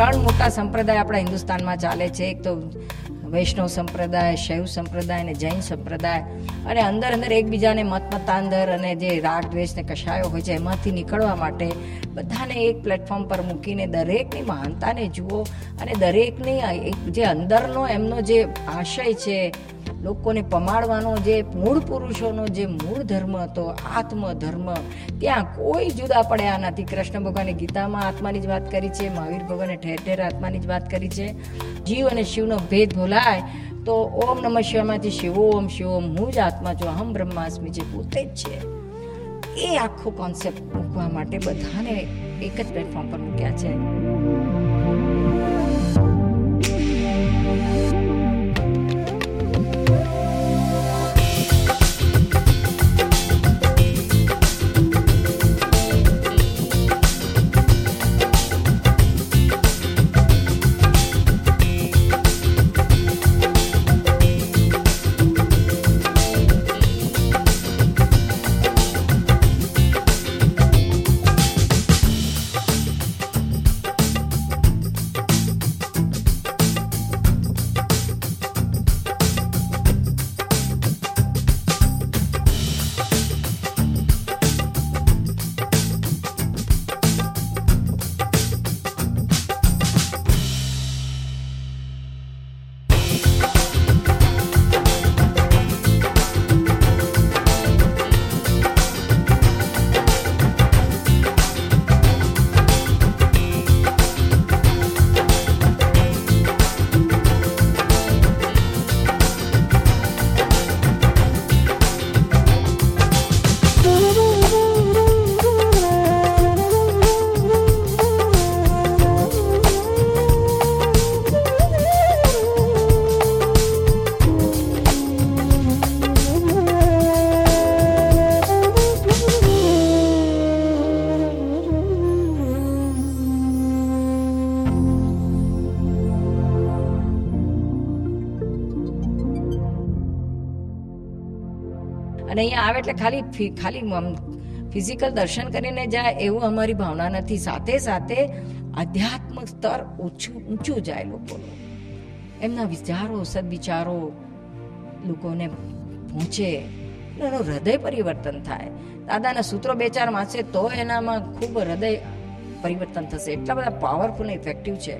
ત્રણ મોટા સંપ્રદાય આપણા હિન્દુસ્તાનમાં ચાલે છે. એક તો વૈષ્ણવ સંપ્રદાય, શૈવ સંપ્રદાય અને જૈન સંપ્રદાય અને અંદર અંદર એકબીજાને મત મતાંતર અને જે રાગ, દ્વેષ ને કશાયો હોય છે એમાંથી નીકળવા માટે બધાને એક પ્લેટફોર્મ પર મૂકીને દરેકની મહાનતાને જુઓ અને દરેકની જે અંદરનો એમનો જે આશય છે, લોકોને પમાડવાનો જે મૂળ પુરુષોનો જે મૂળ ધર્મ હતો આત્મ ધર્મ ત્યાં કોઈ જુદા પડ્યા નથી. કૃષ્ણ ભગવાને ગીતામાં આત્માની જ વાત કરી છે, મહાવીર ભગવાને ઠેર ઠેર આત્માની જ વાત કરી છે. જીવ અને શિવનો ભેદ ભોલાય, તો ઓમ નમઃ શિવામાંથી શિવ, ઓમ શિવ, ઓમ હું જ આત્મા છું, અહમ બ્રહ્માસ્મી જે પોતે જ છે. એ આખો કોન્સેપ્ટ મૂકવા માટે બધાને એક જ પ્લેટફોર્મ પર મૂક્યા છે. અને અહીંયા આવે એટલે ખાલી ખાલી ફિઝિકલ દર્શન કરીને જાય એવું અમારી ભાવના નથી. સાથે સાથે આધ્યાત્મ સ્તર ઓછું ઊંચું જાય લોકોનું. એમના વિચારો, સદવિચારો લોકોને પહોંચે. એનું હૃદય પરિવર્તન થાય. દાદાના સૂત્રો બે ચાર વાંચે તો એનામાં ખૂબ હૃદય પરિવર્તન થશે. એટલા બધા પાવરફુલ ઇફેક્ટિવ છે.